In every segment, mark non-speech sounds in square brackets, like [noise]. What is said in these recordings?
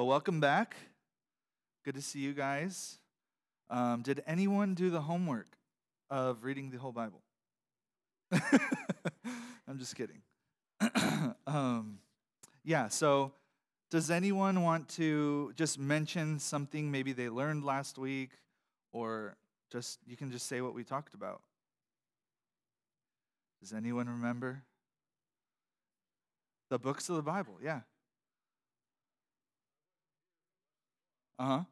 Well, welcome back. Good to see you guys. Um, did anyone do the homework of reading the whole Bible? [laughs] I'm just kidding. [clears throat] um, yeah, so does anyone want to just mention something maybe they learned last week, or just you can just say what we talked about? Does anyone remember? The books of the Bible, yeah. Uh huh.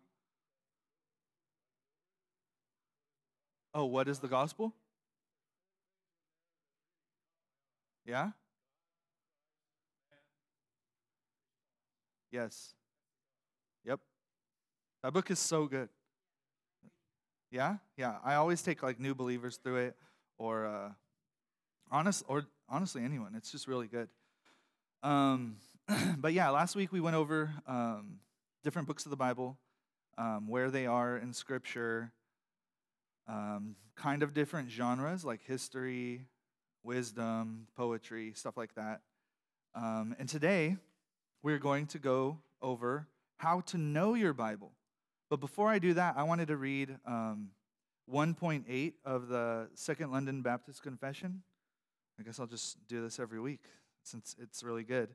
Oh, what is the gospel? Yeah? Yes. Yep. That book is so good. Yeah? Yeah. I always take like new believers through it or uh honest or honestly anyone. It's just really good. Um [clears throat] but yeah, last week we went over um different books of the Bible, um, where they are in Scripture, um, kind of different genres like history, wisdom, poetry, stuff like that. Um, and today, we're going to go over how to know your Bible. But before I do that, I wanted to read um, 1.8 of the Second London Baptist Confession. I guess I'll just do this every week since it's really good.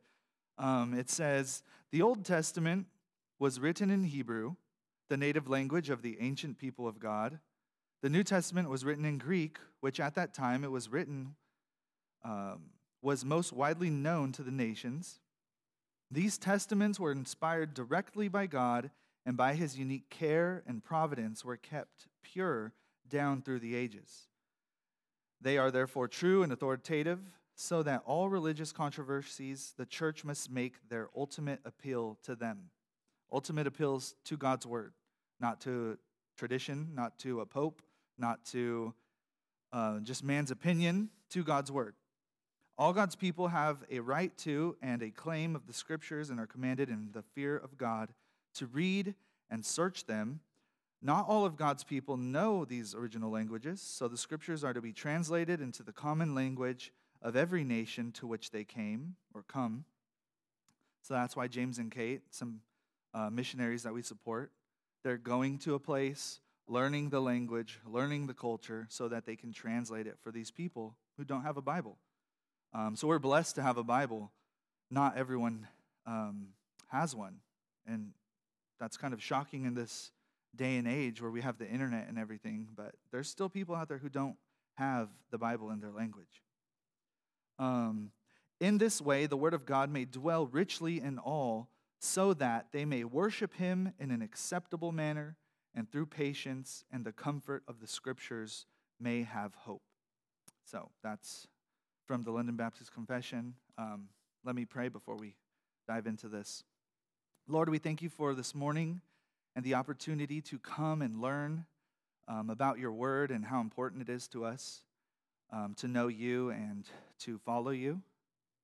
Um, it says, The Old Testament was written in Hebrew, the native language of the ancient people of God. The New Testament was written in Greek, which at that time it was written um, was most widely known to the nations. These testaments were inspired directly by God and by his unique care and providence were kept pure down through the ages. They are therefore true and authoritative, so that all religious controversies the church must make their ultimate appeal to them ultimate appeals to God's word, not to tradition, not to a pope, not to uh, just man's opinion, to God's word. All God's people have a right to and a claim of the scriptures and are commanded in the fear of God to read and search them. Not all of God's people know these original languages, so the scriptures are to be translated into the common language of every nation to which they came or come. So that's why James and Kate, some uh, missionaries that we support. They're going to a place, learning the language, learning the culture, so that they can translate it for these people who don't have a Bible. Um, so we're blessed to have a Bible. Not everyone um, has one. And that's kind of shocking in this day and age where we have the internet and everything, but there's still people out there who don't have the Bible in their language. Um, in this way, the Word of God may dwell richly in all so that they may worship him in an acceptable manner and through patience and the comfort of the scriptures may have hope. So that's from the London Baptist Confession. Um, let me pray before we dive into this. Lord, we thank you for this morning and the opportunity to come and learn um, about your word and how important it is to us um, to know you and to follow you.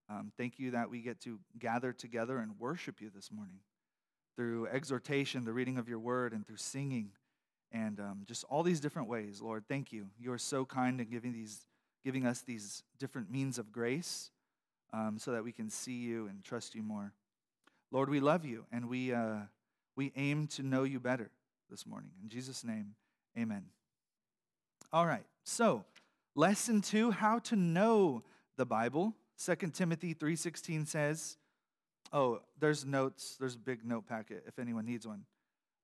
Um, thank you that we get to gather together and worship you this morning through exhortation, the reading of your word, and through singing, and um, just all these different ways. Lord, thank you. You are so kind in giving these, giving us these different means of grace, um, so that we can see you and trust you more. Lord, we love you, and we uh, we aim to know you better this morning. In Jesus' name, Amen. All right. So, lesson two: how to know the Bible. 2 Timothy 3:16 says, oh, there's notes, there's a big note packet if anyone needs one.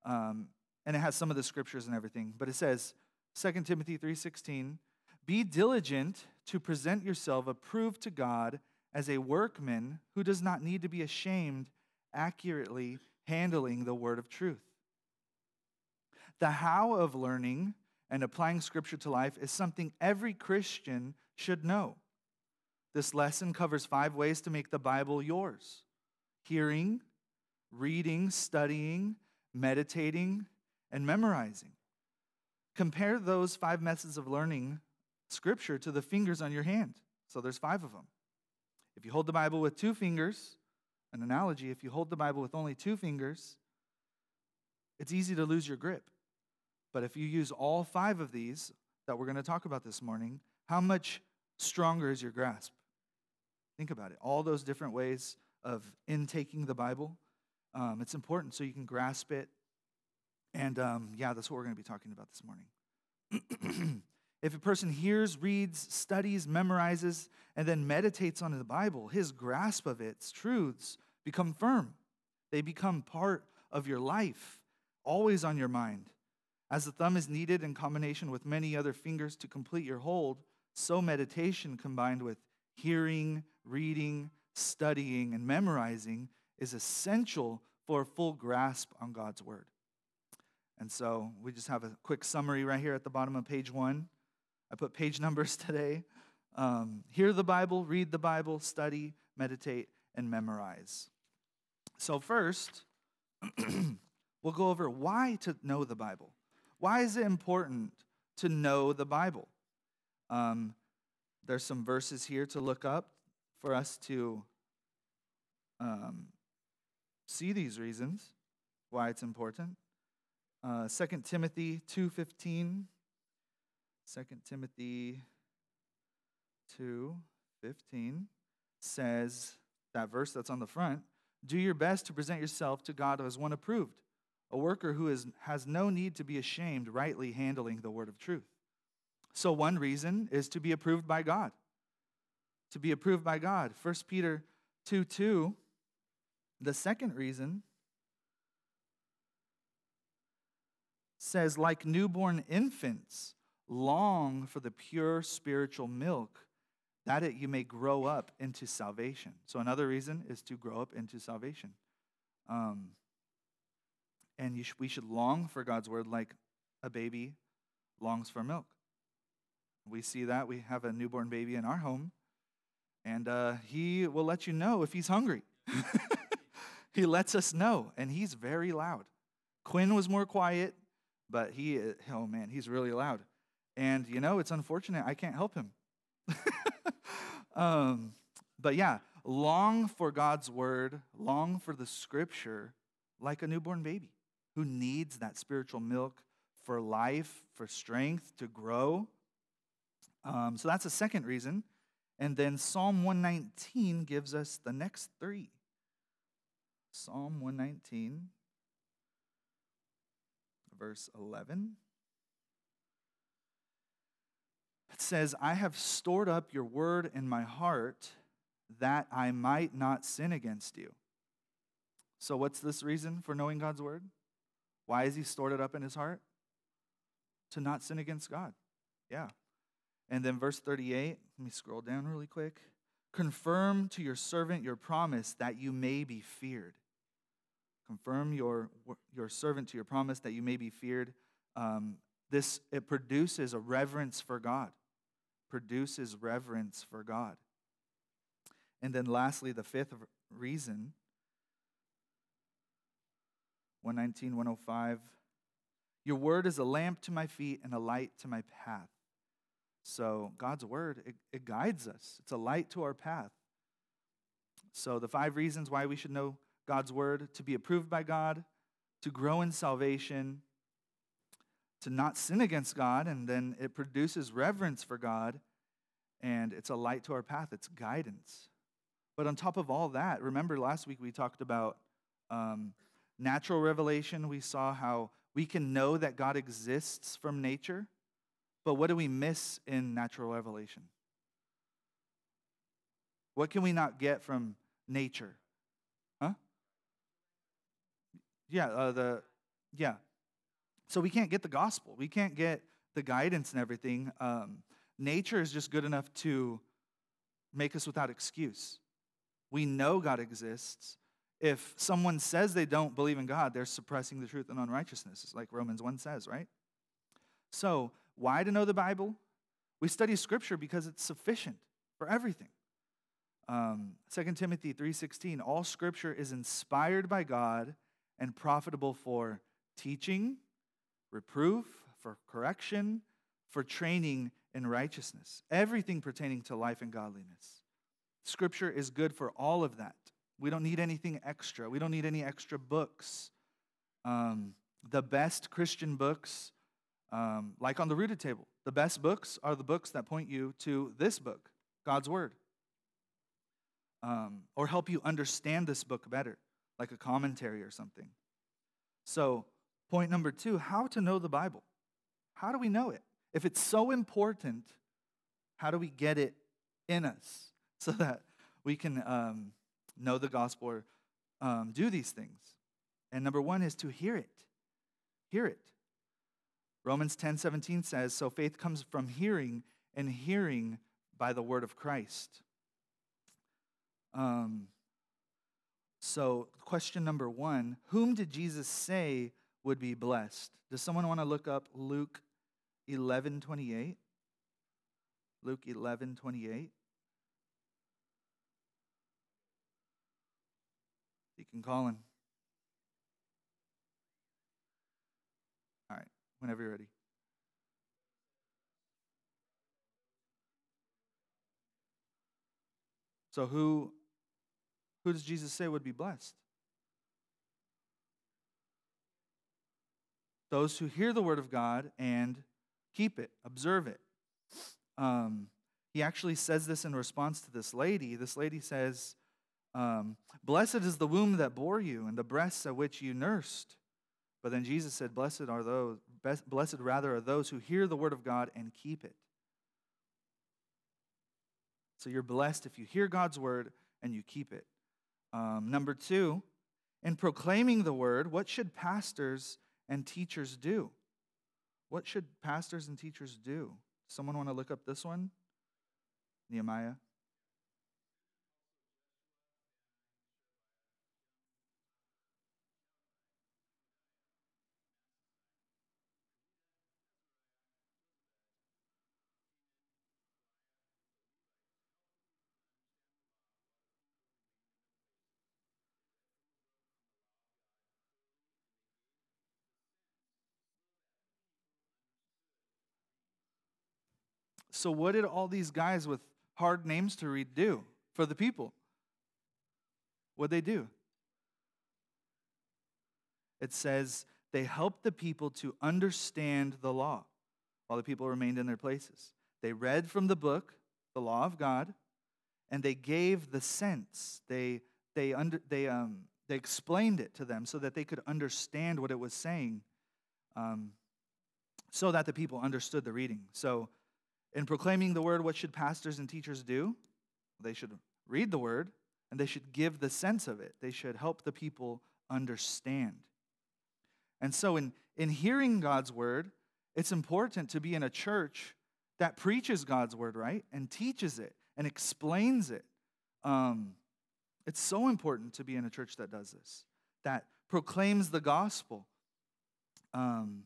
Um, and it has some of the scriptures and everything, but it says 2 Timothy 3:16, "Be diligent to present yourself approved to God as a workman who does not need to be ashamed, accurately handling the word of truth." The how of learning and applying scripture to life is something every Christian should know. This lesson covers five ways to make the Bible yours hearing, reading, studying, meditating, and memorizing. Compare those five methods of learning Scripture to the fingers on your hand. So there's five of them. If you hold the Bible with two fingers, an analogy, if you hold the Bible with only two fingers, it's easy to lose your grip. But if you use all five of these that we're going to talk about this morning, how much stronger is your grasp? Think about it. All those different ways of intaking the Bible. Um, it's important so you can grasp it. And um, yeah, that's what we're going to be talking about this morning. [clears throat] if a person hears, reads, studies, memorizes, and then meditates on the Bible, his grasp of its truths become firm. They become part of your life, always on your mind. As the thumb is needed in combination with many other fingers to complete your hold, so meditation combined with hearing, reading, studying, and memorizing is essential for a full grasp on God's word. And so we just have a quick summary right here at the bottom of page one. I put page [laughs] numbers today. Um, hear the Bible, read the Bible, study, meditate, and memorize. So, first, [clears throat] we'll go over why to know the Bible. Why is it important to know the Bible? Um, there's some verses here to look up for us to um, see these reasons why it's important. Uh, 2 Timothy 2.15. 2 Timothy 2.15 says, that verse that's on the front, do your best to present yourself to God as one approved, a worker who is, has no need to be ashamed, rightly handling the word of truth. So, one reason is to be approved by God. To be approved by God. 1 Peter 2 2. The second reason says, like newborn infants, long for the pure spiritual milk, that it you may grow up into salvation. So, another reason is to grow up into salvation. Um, and sh- we should long for God's word like a baby longs for milk. We see that. We have a newborn baby in our home, and uh, he will let you know if he's hungry. [laughs] he lets us know, and he's very loud. Quinn was more quiet, but he, oh man, he's really loud. And you know, it's unfortunate. I can't help him. [laughs] um, but yeah, long for God's word, long for the scripture, like a newborn baby who needs that spiritual milk for life, for strength to grow. Um, so that's a second reason. And then Psalm 119 gives us the next three. Psalm 119, verse 11. It says, I have stored up your word in my heart that I might not sin against you. So, what's this reason for knowing God's word? Why has he stored it up in his heart? To not sin against God. Yeah. And then verse 38, let me scroll down really quick. Confirm to your servant your promise that you may be feared. Confirm your, your servant to your promise that you may be feared. Um, this it produces a reverence for God. Produces reverence for God. And then lastly, the fifth reason 119, 105. Your word is a lamp to my feet and a light to my path. So, God's word, it, it guides us, it's a light to our path. So, the five reasons why we should know God's word to be approved by God, to grow in salvation, to not sin against God, and then it produces reverence for God, and it's a light to our path, it's guidance. But on top of all that, remember last week we talked about um, natural revelation. We saw how we can know that God exists from nature but what do we miss in natural revelation? What can we not get from nature? Huh? Yeah, uh, the yeah. So we can't get the gospel. We can't get the guidance and everything. Um, nature is just good enough to make us without excuse. We know God exists. If someone says they don't believe in God, they're suppressing the truth and unrighteousness, like Romans 1 says, right? So why to know the Bible? We study Scripture because it's sufficient for everything. Um, 2 Timothy 3.16, all Scripture is inspired by God and profitable for teaching, reproof, for correction, for training in righteousness, everything pertaining to life and godliness. Scripture is good for all of that. We don't need anything extra. We don't need any extra books. Um, the best Christian books um, like on the rooted table, the best books are the books that point you to this book, God's Word, um, or help you understand this book better. like a commentary or something. So, point number two how to know the Bible. How do we know it? If it's so important, how do we get it in us [laughs] so that we can um, know the gospel or um, do these things? And number one is to hear it. Hear it. Romans 10 17 says, So faith comes from hearing, and hearing by the word of Christ. Um, so, question number one Whom did Jesus say would be blessed? Does someone want to look up Luke 11 28? Luke 11 28. You can call in. All right, whenever you're ready. So, who who does Jesus say would be blessed? Those who hear the word of God and keep it, observe it. Um, he actually says this in response to this lady. This lady says, um, Blessed is the womb that bore you and the breasts at which you nursed. But then Jesus said, Blessed are those, blessed rather are those who hear the word of God and keep it. So you're blessed if you hear God's word and you keep it. Um, number two, in proclaiming the word, what should pastors and teachers do? What should pastors and teachers do? Someone want to look up this one? Nehemiah. So, what did all these guys with hard names to read do for the people? What did they do? It says they helped the people to understand the law while the people remained in their places. They read from the book, the law of God, and they gave the sense. They, they, under, they, um, they explained it to them so that they could understand what it was saying, um, so that the people understood the reading. So, in proclaiming the word, what should pastors and teachers do? They should read the word and they should give the sense of it. They should help the people understand. And so, in, in hearing God's word, it's important to be in a church that preaches God's word, right? And teaches it and explains it. Um, it's so important to be in a church that does this, that proclaims the gospel. Um,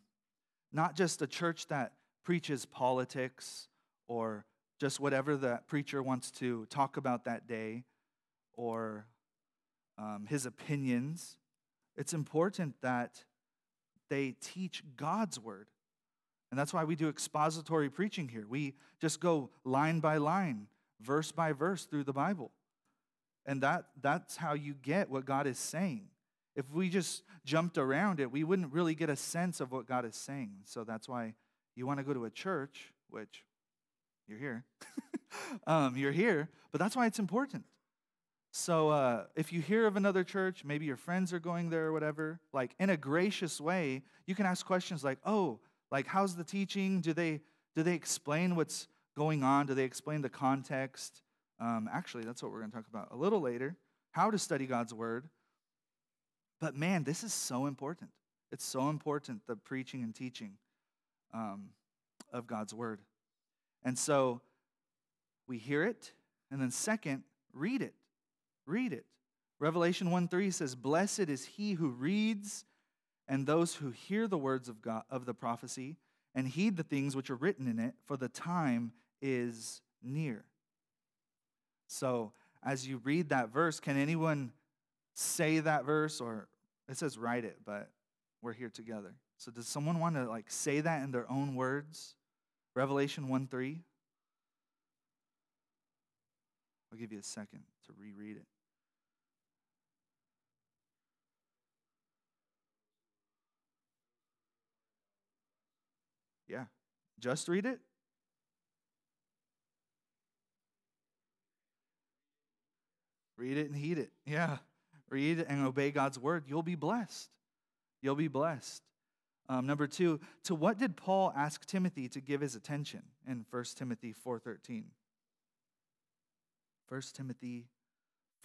not just a church that preaches politics or just whatever the preacher wants to talk about that day or um, his opinions. It's important that they teach God's word. And that's why we do expository preaching here. We just go line by line, verse by verse through the Bible. And that, that's how you get what God is saying. If we just jumped around it, we wouldn't really get a sense of what God is saying. So that's why you want to go to a church, which you're here. [laughs] um, you're here, but that's why it's important. So uh, if you hear of another church, maybe your friends are going there or whatever, like in a gracious way, you can ask questions like, "Oh, like how's the teaching? Do they do they explain what's going on? Do they explain the context?" Um, actually, that's what we're going to talk about a little later. How to study God's word. But man, this is so important. It's so important the preaching and teaching um, of God's word. And so we hear it, and then second, read it. Read it. Revelation 1 3 says, Blessed is he who reads and those who hear the words of God of the prophecy and heed the things which are written in it, for the time is near. So as you read that verse, can anyone say that verse? Or it says write it, but we're here together. So does someone want to like say that in their own words? Revelation 1 3. I'll give you a second to reread it. Yeah. Just read it? Read it and heed it. Yeah. read and obey God's word, you'll be blessed. You'll be blessed. Um, number two, to what did Paul ask Timothy to give his attention in 1 Timothy 4.13? 1 Timothy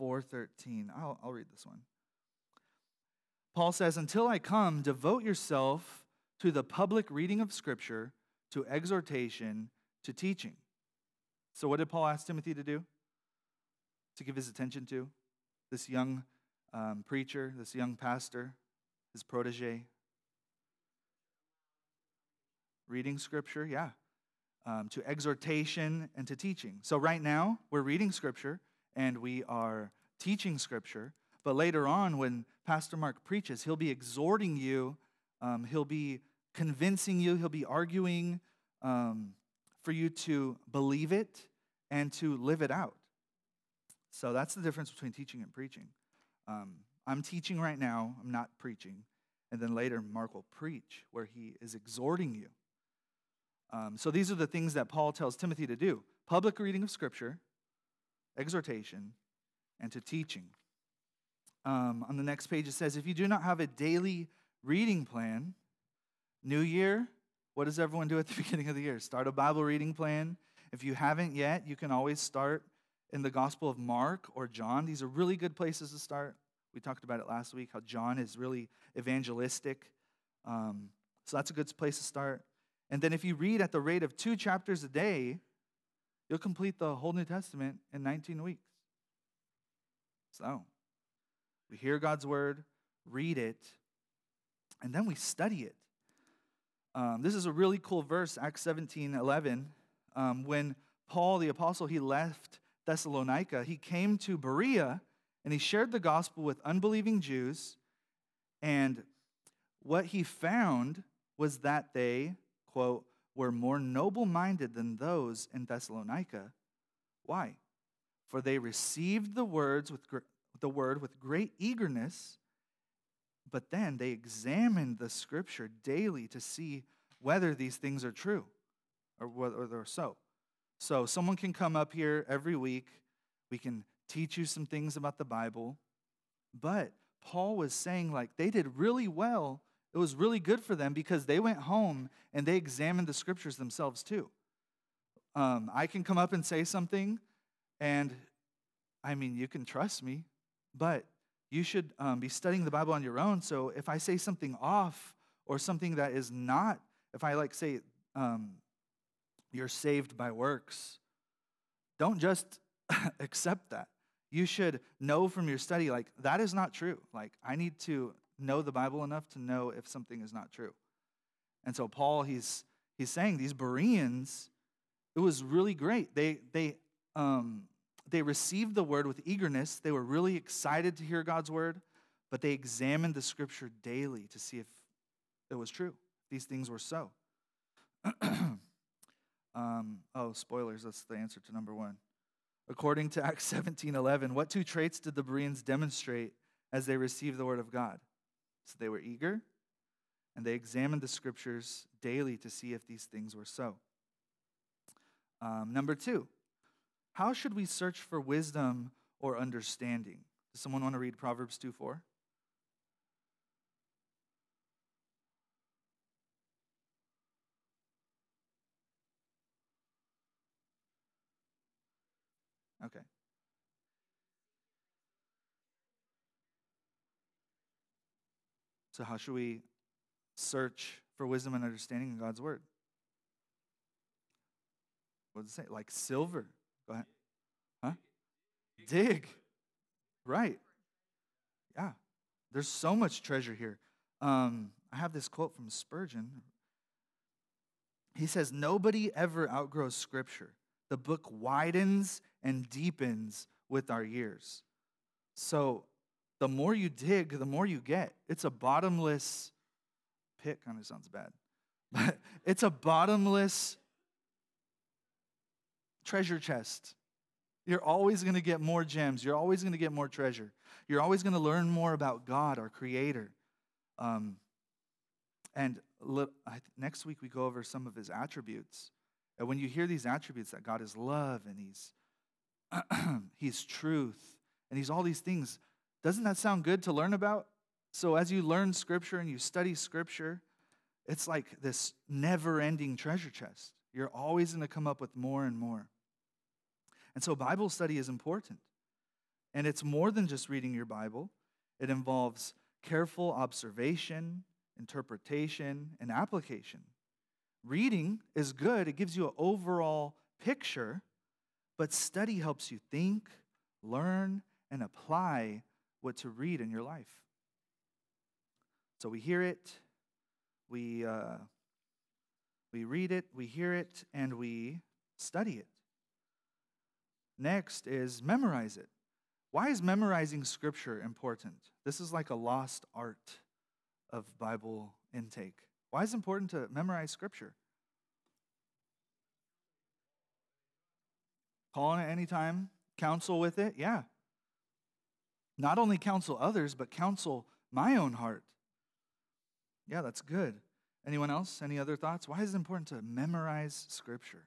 4.13. I'll, I'll read this one. Paul says, Until I come, devote yourself to the public reading of Scripture, to exhortation, to teaching. So, what did Paul ask Timothy to do? To give his attention to? This young um, preacher, this young pastor, his protege. Reading Scripture, yeah. Um, to exhortation and to teaching. So, right now, we're reading Scripture and we are teaching Scripture. But later on, when Pastor Mark preaches, he'll be exhorting you, um, he'll be convincing you, he'll be arguing um, for you to believe it and to live it out. So that's the difference between teaching and preaching. Um, I'm teaching right now, I'm not preaching. And then later, Mark will preach where he is exhorting you. Um, so these are the things that Paul tells Timothy to do public reading of Scripture, exhortation, and to teaching. Um, on the next page, it says, If you do not have a daily reading plan, New Year, what does everyone do at the [laughs] beginning of the year? Start a Bible reading plan. If you haven't yet, you can always start in the Gospel of Mark or John. These are really good places to start. We talked about it last week, how John is really evangelistic. Um, so that's a good place to start. And then if you read at the rate of two chapters a day, you'll complete the whole New Testament in 19 weeks. So, we hear God's word, read it, and then we study it. Um, this is a really cool verse, Acts 17 11. Um, when Paul, the apostle, he left Thessalonica, he came to Berea and he shared the gospel with unbelieving Jews. And what he found was that they, quote, were more noble minded than those in Thessalonica. Why? For they received the words with the word with great eagerness, but then they examined the scripture daily to see whether these things are true or whether they're so. So someone can come up here every week. We can teach you some things about the Bible. But Paul was saying, like, they did really well. It was really good for them because they went home and they examined the scriptures themselves too. Um, I can come up and say something, and I mean, you can trust me, but you should um, be studying the Bible on your own. So if I say something off or something that is not, if I like say, um, you're saved by works, don't just [laughs] accept that. You should know from your study, like, that is not true. Like, I need to know the Bible enough to know if something is not true. And so Paul, he's he's saying these Bereans, it was really great. They they um, they received the word with eagerness. They were really excited to hear God's word, but they examined the scripture daily to see if it was true. These things were so. [clears throat] um, oh, spoilers. That's the answer to number one. According to Acts 17 11, what two traits did the Bereans demonstrate as they received the word of God? So they were eager and they examined the scriptures daily to see if these things were so. Um, number two, how should we search for wisdom or understanding? Does someone want to read Proverbs 2 4? Okay. So, how should we search for wisdom and understanding in God's Word? What does it say? Like silver Go ahead. Huh? Dig. Right. Yeah. There's so much treasure here. Um, I have this quote from Spurgeon. He says, Nobody ever outgrows Scripture. The book widens and deepens with our years. So the more you dig, the more you get. It's a bottomless pit, kind of sounds bad, but [laughs] it's a bottomless treasure chest. You're always going to get more gems. You're always going to get more treasure. You're always going to learn more about God, our Creator. Um, and next week we go over some of His attributes. And when you hear these attributes, that God is love and He's [clears throat] He's truth and He's all these things, Doesn't that sound good to learn about? So, as you learn scripture and you study scripture, it's like this never ending treasure chest. You're always going to come up with more and more. And so, Bible study is important. And it's more than just reading your Bible, it involves careful observation, interpretation, and application. Reading is good, it gives you an overall picture, but study helps you think, learn, and apply what to read in your life. So we hear it, we, uh, we read it, we hear it, and we study it. Next is memorize it. Why is memorizing scripture important? This is like a lost art of Bible intake. Why is it important to memorize scripture? Call on it anytime, counsel with it, yeah. Not only counsel others, but counsel my own heart. Yeah, that's good. Anyone else? Any other thoughts? Why is it important to memorize scripture?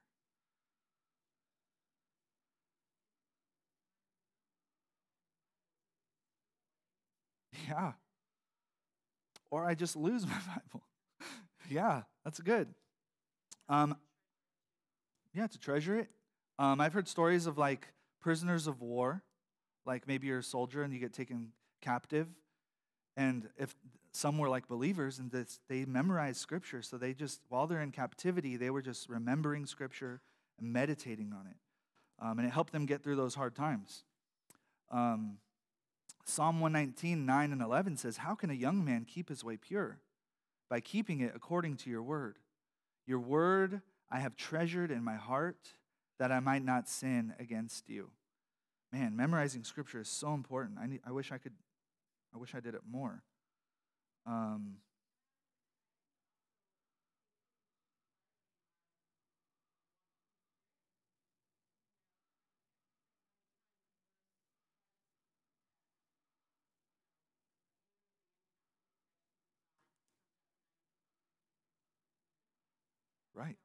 Yeah. Or I just lose [laughs] my Bible. yeah, that's good. Um, yeah, to treasure it. Um, I've heard stories of like prisoners of war, like maybe you're a soldier and you get taken captive, and if some were like believers and this, they memorized scripture, so they just while they're in captivity, they were just remembering scripture and meditating on it, um, and it helped them get through those hard times. Um, Psalm 119, 9 and 11 says, How can a young man keep his way pure? By keeping it according to your word. Your word I have treasured in my heart that I might not sin against you. Man, memorizing scripture is so important. I, need, I wish I could, I wish I did it more. Um, Right.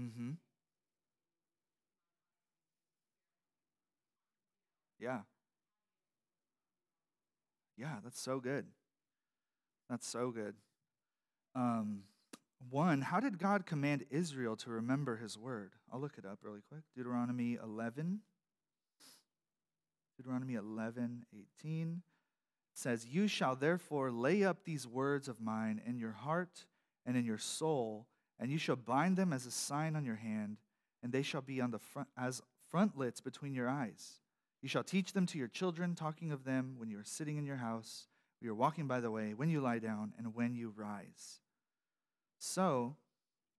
Mm-hmm. Yeah. Yeah, that's so good. That's so good. Um, one, how did God command Israel to remember his word? I'll look it up really quick. Deuteronomy 11. Deuteronomy 11, 18 says, You shall therefore lay up these words of mine in your heart and in your soul, and you shall bind them as a sign on your hand, and they shall be on the front as frontlets between your eyes. You shall teach them to your children, talking of them when you are sitting in your house, when you are walking by the way, when you lie down, and when you rise. So,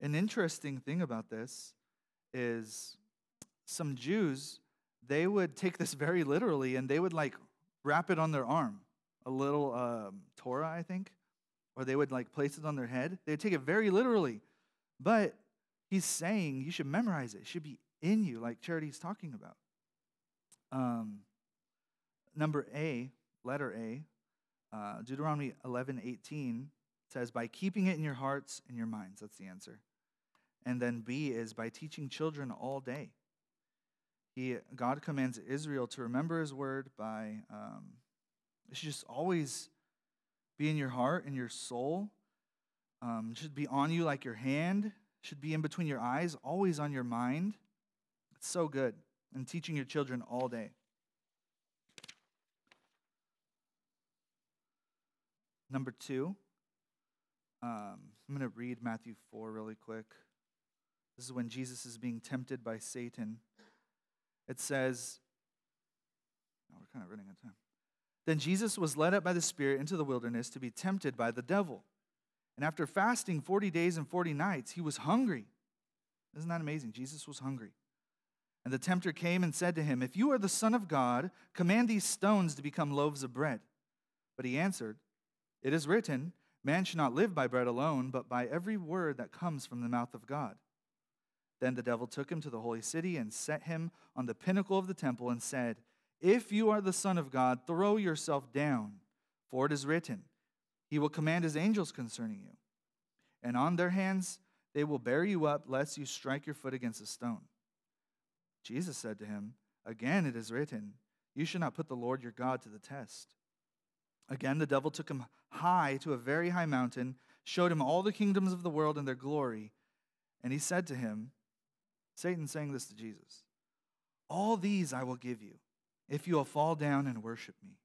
an interesting thing about this is some Jews they would take this very literally and they would like wrap it on their arm, a little um, Torah, I think, or they would like place it on their head. They'd take it very literally. But he's saying you should memorize it, it should be in you, like Charity's talking about. Um, number A, letter A, uh, Deuteronomy 11 18 says, by keeping it in your hearts and your minds. That's the answer. And then B is by teaching children all day. He, God commands Israel to remember his word by, um, it should just always be in your heart and your soul. Um, should be on you like your hand, should be in between your eyes, always on your mind. It's so good. And teaching your children all day. Number two, um, I'm going to read Matthew 4 really quick. This is when Jesus is being tempted by Satan it says, oh, we're kind of running out of time. Then Jesus was led up by the Spirit into the wilderness to be tempted by the devil. And after fasting 40 days and 40 nights, he was hungry. Isn't that amazing? Jesus was hungry. And the tempter came and said to him, If you are the Son of God, command these stones to become loaves of bread. But he answered, It is written, Man should not live by bread alone, but by every word that comes from the mouth of God. Then the devil took him to the holy city and set him on the pinnacle of the temple and said, If you are the Son of God, throw yourself down, for it is written, He will command His angels concerning you, and on their hands They will bear you up, lest you strike your foot against a stone. Jesus said to him, Again it is written, You shall not put the Lord your God to the test. Again, the devil took him high to a very high mountain, showed him all the kingdoms of the world and their glory. And he said to him, Satan saying this to Jesus, All these I will give you, if you will fall down and worship me.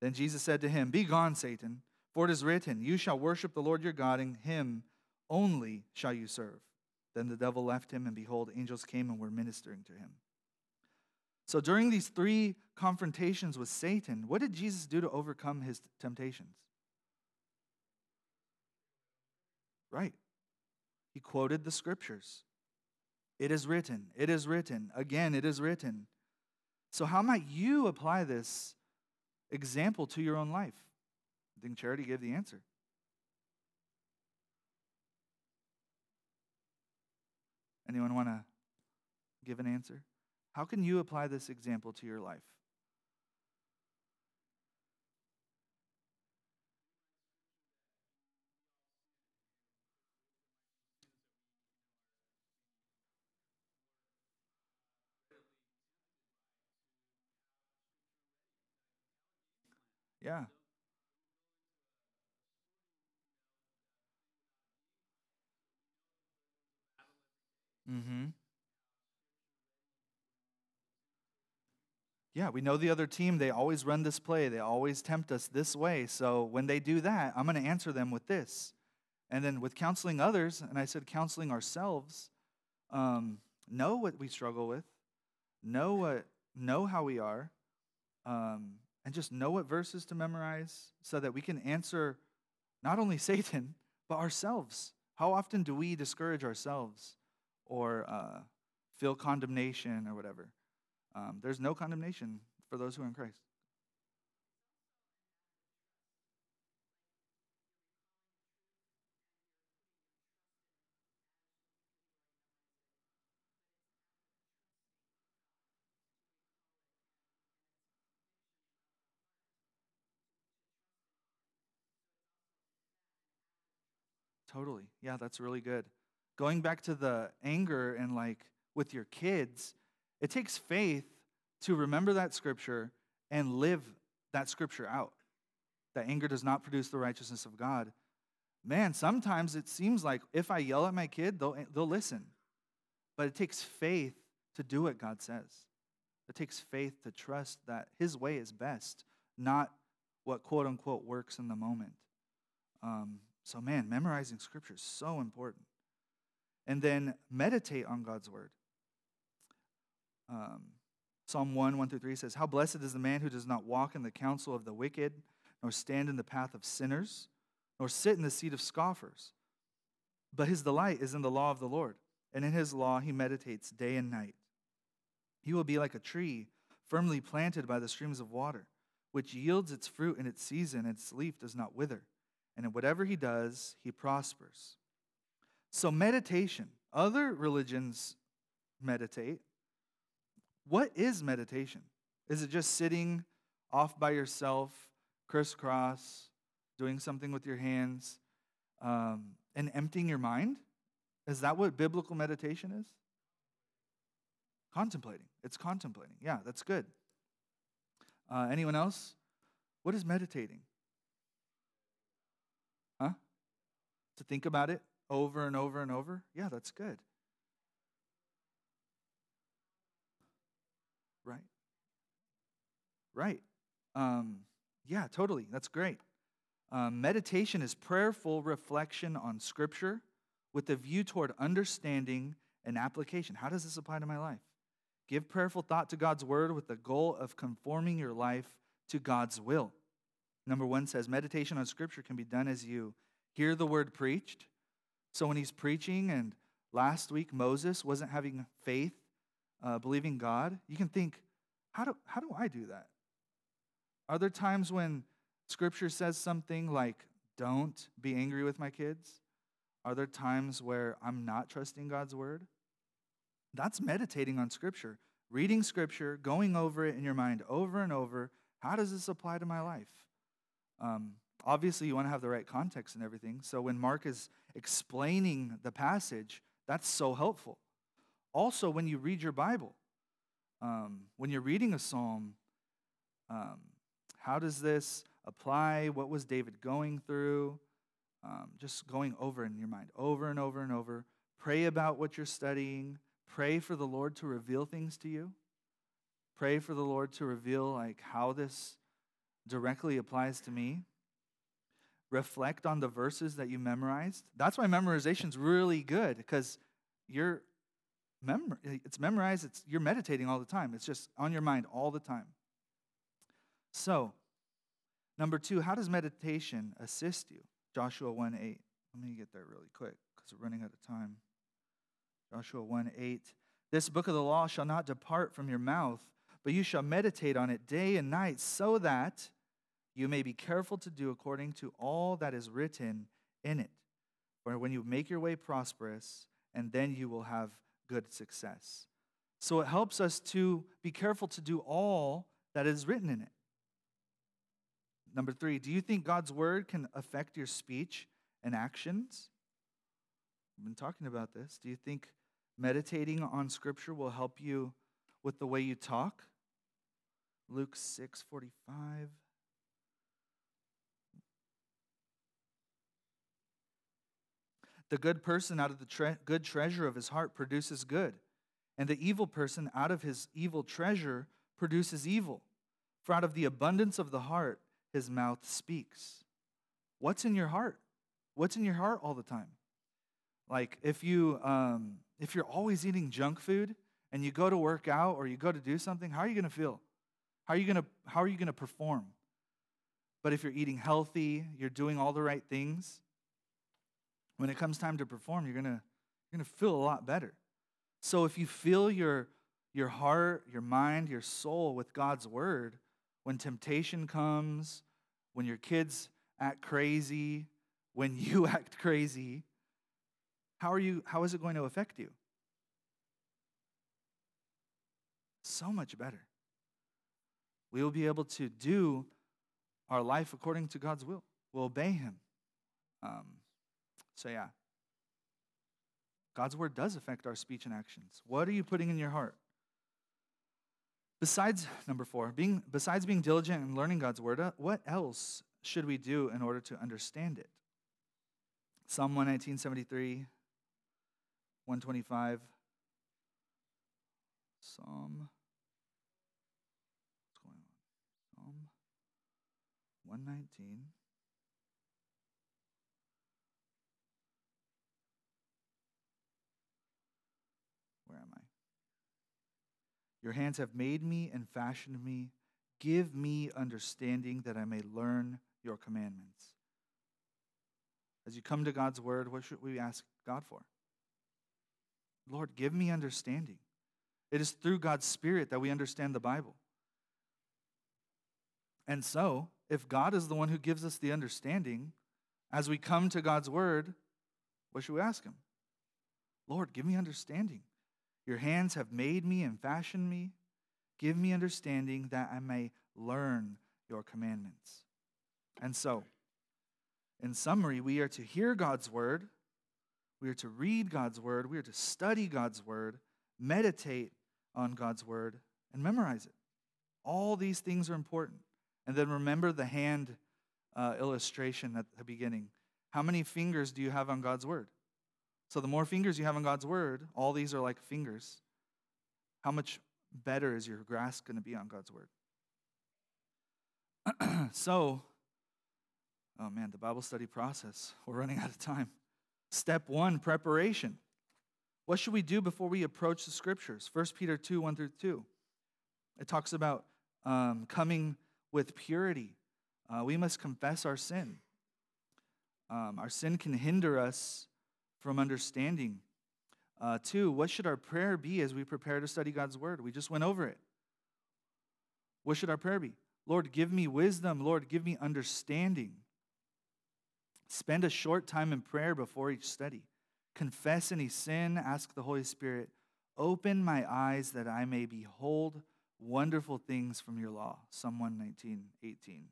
Then Jesus said to him, Be gone, Satan, for it is written, You shall worship the Lord your God, and him only shall you serve. Then the devil left him, and behold, angels came and were ministering to him. So during these three confrontations with Satan, what did Jesus do to overcome his temptations? Right. He quoted the scriptures. It is written, it is written, again, it is written. So, how might you apply this example to your own life? I think Charity gave the answer. Anyone want to give an answer? How can you apply this example to your life? Yeah. Mm-hmm. Yeah, we know the other team, they always run this play. They always tempt us this way. So when they do that, I'm going to answer them with this. And then with counseling others, and I said counseling ourselves, um, know what we struggle with, know what, know how we are, um, and just know what verses to memorize so that we can answer not only [laughs] Satan, but ourselves. How often do we discourage ourselves or uh, feel condemnation or whatever? Um, there's no condemnation for those who are in Christ. Totally. Yeah, that's really good. Going back to the anger and like with your kids, it takes faith to remember that scripture and live that scripture out. That anger does not produce the righteousness of God. Man, sometimes it seems like if I yell at my kid, they'll, they'll listen. But it takes faith to do what God says. It takes faith to trust that His way is best, not what quote unquote works in the moment. Um, so, man, memorizing scripture is so important. And then meditate on God's word. Um, Psalm 1, 1 through 3 says, How blessed is the man who does not walk in the counsel of the wicked, nor stand in the path of sinners, nor sit in the seat of scoffers. But his delight is in the law of the Lord, and in his law he meditates day and night. He will be like a tree firmly planted by the streams of water, which yields its fruit in its season, and its leaf does not wither and in whatever he does, he prospers. So, meditation, other religions meditate. What is meditation? Is it just sitting off by yourself, crisscross, doing something with your hands, um, and emptying your mind? Is that what biblical meditation is? Contemplating. It's contemplating. Yeah, that's good. Uh, anyone else? What is meditating? Huh? To think about it over and over and over? Yeah, that's good. Right. Right. Um, yeah, totally. That's great. Um, meditation is prayerful reflection on Scripture with a view toward understanding and application. How does this apply to my life? Give prayerful thought to God's word with the goal of conforming your life to God's will. Number one says meditation on Scripture can be done as you hear the word preached. So when he's preaching, and last week Moses wasn't having faith, uh, believing God, you can think, how do, how do I do that? Are there times when scripture says something like, don't be angry with my kids? Are there times where I'm not trusting God's word? That's meditating on scripture, reading scripture, going over it in your mind over and over. How does this apply to my life? Um, obviously, you want to have the right context and everything. So when Mark is explaining the passage, that's so helpful. Also, when you read your Bible, um, when you're reading a psalm, um, how does this apply? What was David going through? Um, just going over in your mind, over and over and over. Pray about what you're studying. Pray for the Lord to reveal things to you. Pray for the Lord to reveal like how this directly applies to me. Reflect on the verses that you memorized. That's why memorization is really good because you're it's memorized, it's you're meditating all the time. It's just on your mind all the time. So, number 2, how does meditation assist you? Joshua 1 8. Let me get there really quick because we're running out of time. Joshua 1 8. This book of the law shall not depart from your mouth, but you shall meditate on it day and night, so that you may be careful to do according to all that is written in it. For when you make your way prosperous, and then you will have good success. So it helps us to be careful to do all that is written in it. Number three, do you think God's word can affect your speech and actions? We've been talking about this. Do you think meditating on scripture will help you with the way you talk? Luke 6 45. The good person out of the tre- good treasure of his heart produces good, and the evil person out of his evil treasure produces evil. For out of the abundance of the heart, his mouth speaks. What's in your heart? What's in your heart all the time? Like if you um, if you're always eating junk food and you go to work out or you go to do something, how are you going to feel? How are you going to how are you going to perform? But if you're eating healthy, you're doing all the right things, when it comes time to perform, you're gonna, you're gonna feel a lot better. So if you fill your, your heart, your mind, your soul with God's word, when temptation comes, when your kids act crazy, when [laughs] you act crazy, how are you how is it going to affect you? So much better. We will be able to do our life according to God's will. We'll obey Him. Um, so, yeah, God's word does affect our speech and actions. What are you putting in your heart? Besides, number four, being, besides being diligent and learning God's word, uh, what else should we do in order to understand it? Psalm 119, 73, 125. Psalm. What's going on? Psalm 119. Your hands have made me and fashioned me. Give me understanding that I may learn your commandments. As you come to God's word, what should we ask God for? Lord, give me understanding. It is through God's Spirit that we understand the Bible. And so, if God is the one who gives us the understanding, as we come to God's word, what should we ask Him? Lord, give me understanding. Your hands have made me and fashioned me. Give me understanding that I may learn your commandments. And so, in summary, we are to hear God's word, we are to read God's word, we are to study God's word, meditate on God's word, and memorize it. All these things are important. And then remember the hand uh, illustration at the beginning. How many fingers do you have on God's word? So the more fingers you have on God's word, all these are like fingers. How much better is your grasp going to be on God's word? [clears throat] so, oh man, the Bible study process. We're running out of time. Step one preparation. What should we do before we approach the scriptures? 1 Peter 2 1 through 2. It talks about um, coming with purity. Uh, we must confess our sin. Um, our sin can hinder us from understanding. Uh, two, what should our prayer be as we prepare to study God's word? We just went over it. What should our prayer be? Lord, give me wisdom. Lord, give me understanding. Spend a short time in prayer before each study. Confess any sin. Ask the Holy Spirit, open my eyes that I may behold wonderful things from your law. Psalm 119, 18.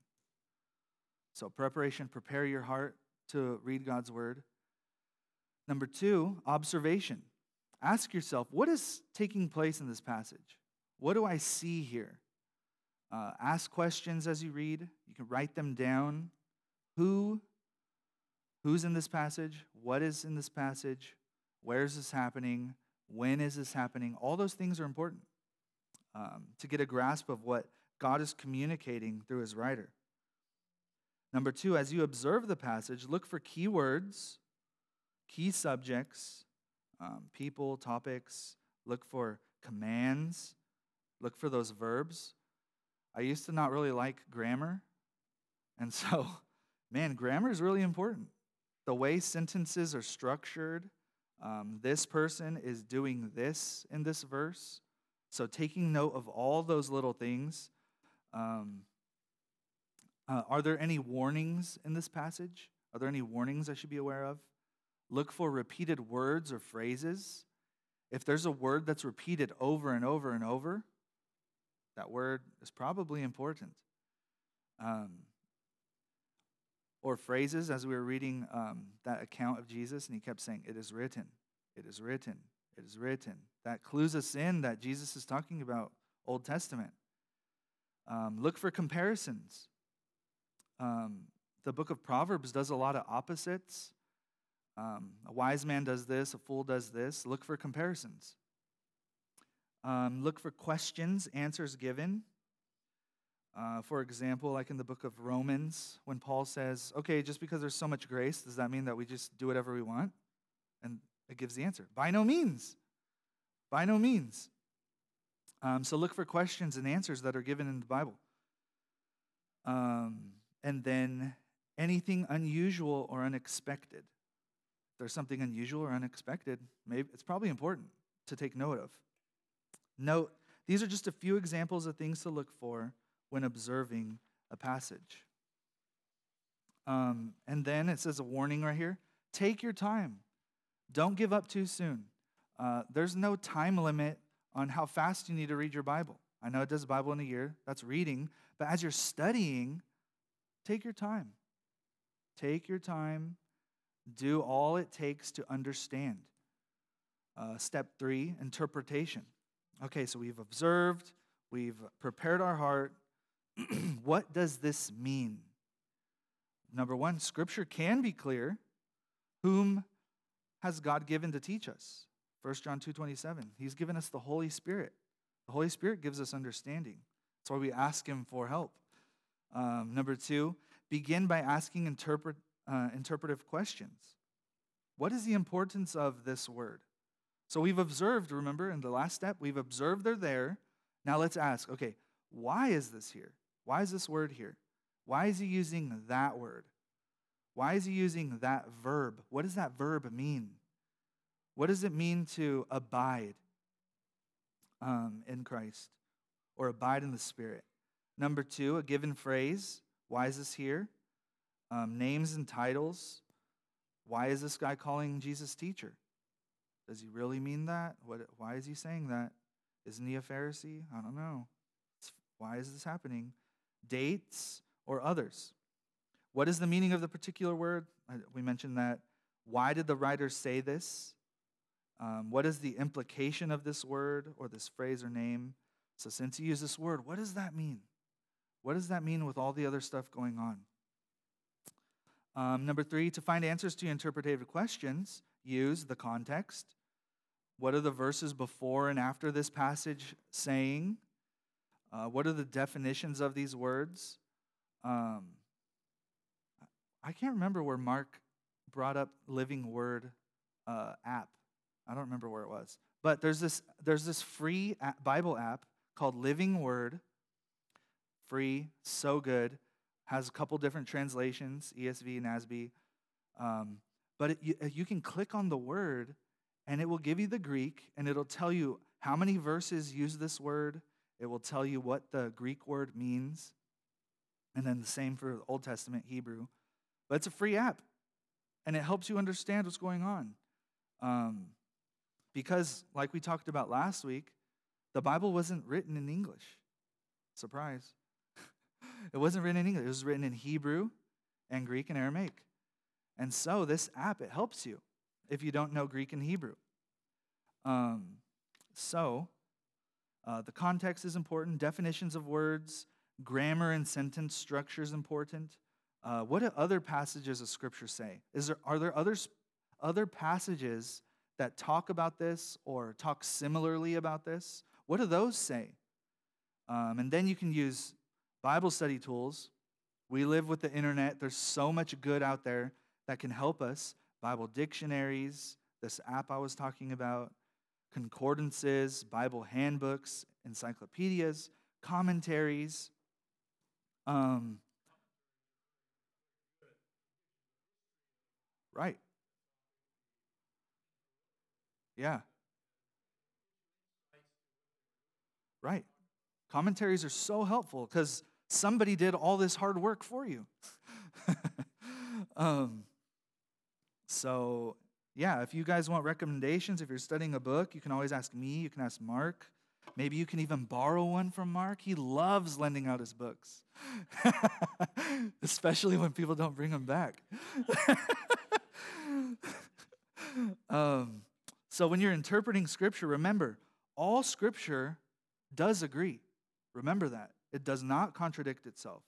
So, preparation, prepare your heart to read God's word. Number two, observation. Ask yourself, what is taking place in this passage? What do I see here? Uh, ask questions as you read. You can write them down. Who? Who's in this passage? What is in this passage? Where is this happening? When is this happening? All those things are important um, to get a grasp of what God is communicating through his writer. Number two, as you observe the passage, look for key words, key subjects, um, people, topics. Look for commands. Look for those verbs. I used to not really like grammar. And so, [laughs] man, grammar is really important. The way sentences are structured, um, this person is doing this in this verse. So, taking note of all those little things. Um, uh, are there any warnings in this passage? Are there any warnings I should be aware of? Look for repeated words or phrases. If there's a word that's repeated over and over and over, that word is probably important. Um, or phrases, as we were reading um, that account of Jesus, and he kept saying, It is written, it is written, it is written. That clues us in that Jesus is talking about Old Testament. Um, look for comparisons. Um, the book of Proverbs does a lot of opposites. Um, a wise man does this, a fool does this. Look for comparisons. Um, look for questions, answers given. Uh, for example, like in the book of Romans, when Paul says, okay, just because there's so much grace, does that mean that we just do whatever we want? And it gives the answer by no means. By no means. Um, so look for questions and answers that are given in the Bible. Um, and then anything unusual or unexpected. There's something unusual or unexpected, maybe it's probably important to take note of. Note, these are just a few examples of things to look for when observing a passage. Um, and then it says a warning right here take your time, don't give up too soon. Uh, there's no time limit on how fast you need to read your Bible. I know it does Bible in a year, that's reading, but as you're studying, take your time. Take your time, do all it takes to understand. Uh, step three interpretation. Okay, so we've observed, we've prepared our heart, [clears throat] what does this mean? Number one, Scripture can be clear. Whom has God given to teach us? 1 John 2.27. He's given us the Holy Spirit. The Holy Spirit gives us understanding. That's why we ask Him for help. Um, number two, begin by asking interpret, uh, interpretive questions. What is the importance of this word? So we've observed, remember, in the last step, we've observed they're there. Now let's ask, okay, why is this here? Why is this word here? Why is he using that word? Why is he using that verb? What does that verb mean? What does it mean to abide um, in Christ or abide in the Spirit? Number two, a given phrase. Why is this here? Um, names and titles. Why is this guy calling Jesus teacher? Does he really mean that? What, why is he saying that? Isn't he a Pharisee? I don't know. Why is this happening? Dates or others? What is the meaning of the particular word? We mentioned that. Why did the writer say this? Um, what is the implication of this word or this phrase or name? So, since he used this word, what does that mean? What does that mean with all the other stuff going on? Um, number three, to find answers to interpretative questions, use the context. What are the verses before and after this passage saying? Uh, what are the definitions of these words? Um, I can't remember where Mark brought up Living Word uh, app. I don't remember where it was, but there's this there's this free Bible app called Living Word. Free, so good. Has a couple different translations, ESV, NASB. Um, but it, you, you can click on the word and it will give you the Greek and it'll tell you how many verses use this word. It will tell you what the Greek word means. And then the same for Old Testament Hebrew. But it's a free app and it helps you understand what's going on. Um, because, like we talked about last week, the Bible wasn't written in English. Surprise. It wasn't written in English, it was written in Hebrew and Greek and Aramaic. And so this app, it helps you if you don't know Greek and Hebrew. Um, so uh, the context is important, definitions of words, grammar and sentence structure is important. Uh, what do other passages of Scripture say? Is there, are there others, other passages that talk about this or talk similarly about this? What do those say? Um, and then you can use Bible study tools. We live with the internet, there's so much good out there that can help us Bible dictionaries, this app I was talking about, concordances, Bible handbooks, encyclopedias, commentaries. Um, right. Yeah. Right. Commentaries are so helpful because somebody did all this hard work for you. [laughs] um, so, yeah, if you guys want recommendations, if you're studying a book, you can always ask me, you can ask Mark. Maybe you can even borrow one from Mark. He loves lending out his books, [laughs] especially when people don't bring them back. [laughs] um, so, when you're interpreting scripture, remember, all scripture does agree. Remember that. It does not contradict itself.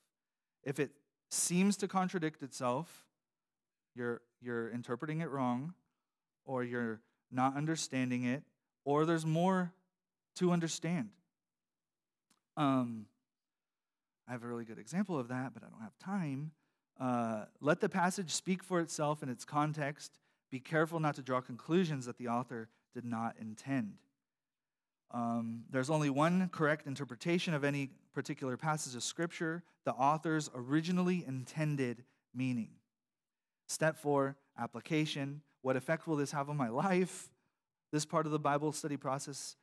If it seems to contradict itself, you're, you're interpreting it wrong, or you're not understanding it, or there's more to understand. Um, I have a really good example of that, but I don't have time. Uh, let the passage speak for itself in its context. Be careful not to draw conclusions that the author did not intend. Um, there's only one correct interpretation of any particular passage of Scripture the author's originally intended meaning. Step four application. What effect will this have on my life? This part of the Bible study process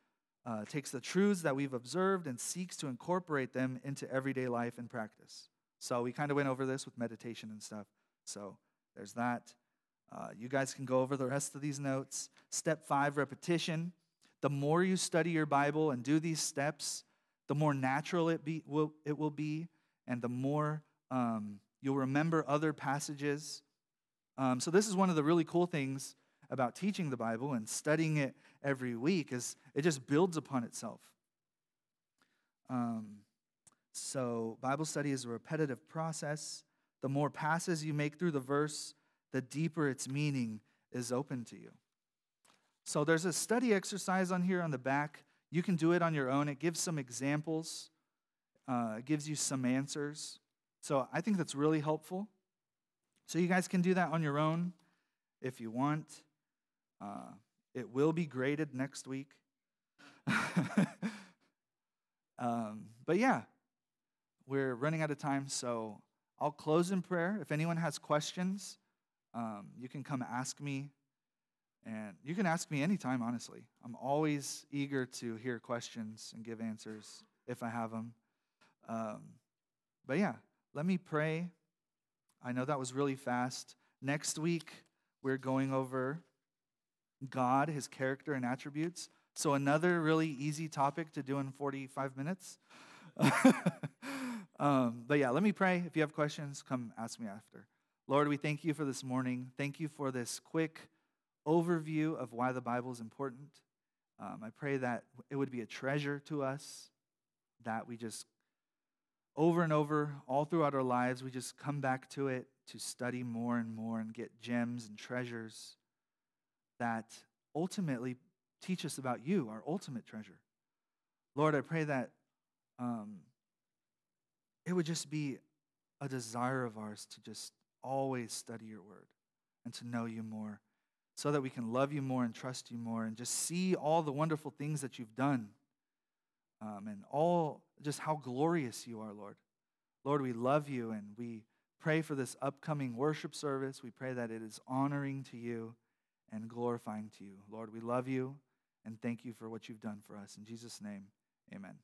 uh, takes the truths that we've observed and seeks to incorporate them into everyday life and practice. So we kind of went over this with meditation and stuff. So there's that. Uh, you guys can go over the rest of these notes. Step five repetition. The more you study your Bible and do these steps, the more natural it, be, will, it will be, and the more um, you'll remember other passages um, so this is one of the really cool things about teaching the Bible and studying it every week is it just builds upon itself. Um, so Bible study is a repetitive process. The more passes you make through the verse, the deeper its meaning is open to you. So there's a study exercise on here on the back. You can do it on your own. It gives some examples, uh, it gives you some answers. So I think that's really helpful. So you guys can do that on your own if you want. Uh, it will be graded next week. [laughs] um, but yeah, we're running out of time, so I'll close in prayer. If anyone has questions, um, you can come ask me. And you can ask me anytime, honestly. I'm always eager to hear questions and give answers if I have them. Um, but yeah, let me pray. I know that was really fast. Next week, we're going over God, his character and attributes. So, another really easy topic to do in 45 minutes. [laughs] um, but yeah, let me pray. If you have questions, come ask me after. Lord, we thank you for this morning. Thank you for this quick overview of why the Bible is important. Um, I pray that it would be a treasure to us, that we just over and over, all throughout our lives, we just come back to it to study more and more and get gems and treasures that ultimately teach us about you, our ultimate treasure. Lord, I pray that um, it would just be a desire of ours to just always study your word and to know you more so that we can love you more and trust you more and just see all the wonderful things that you've done um, and all just how glorious you are, Lord. Lord, we love you and we pray for this upcoming worship service. We pray that it is honoring to you and glorifying to you. Lord, we love you and thank you for what you've done for us. In Jesus' name, amen.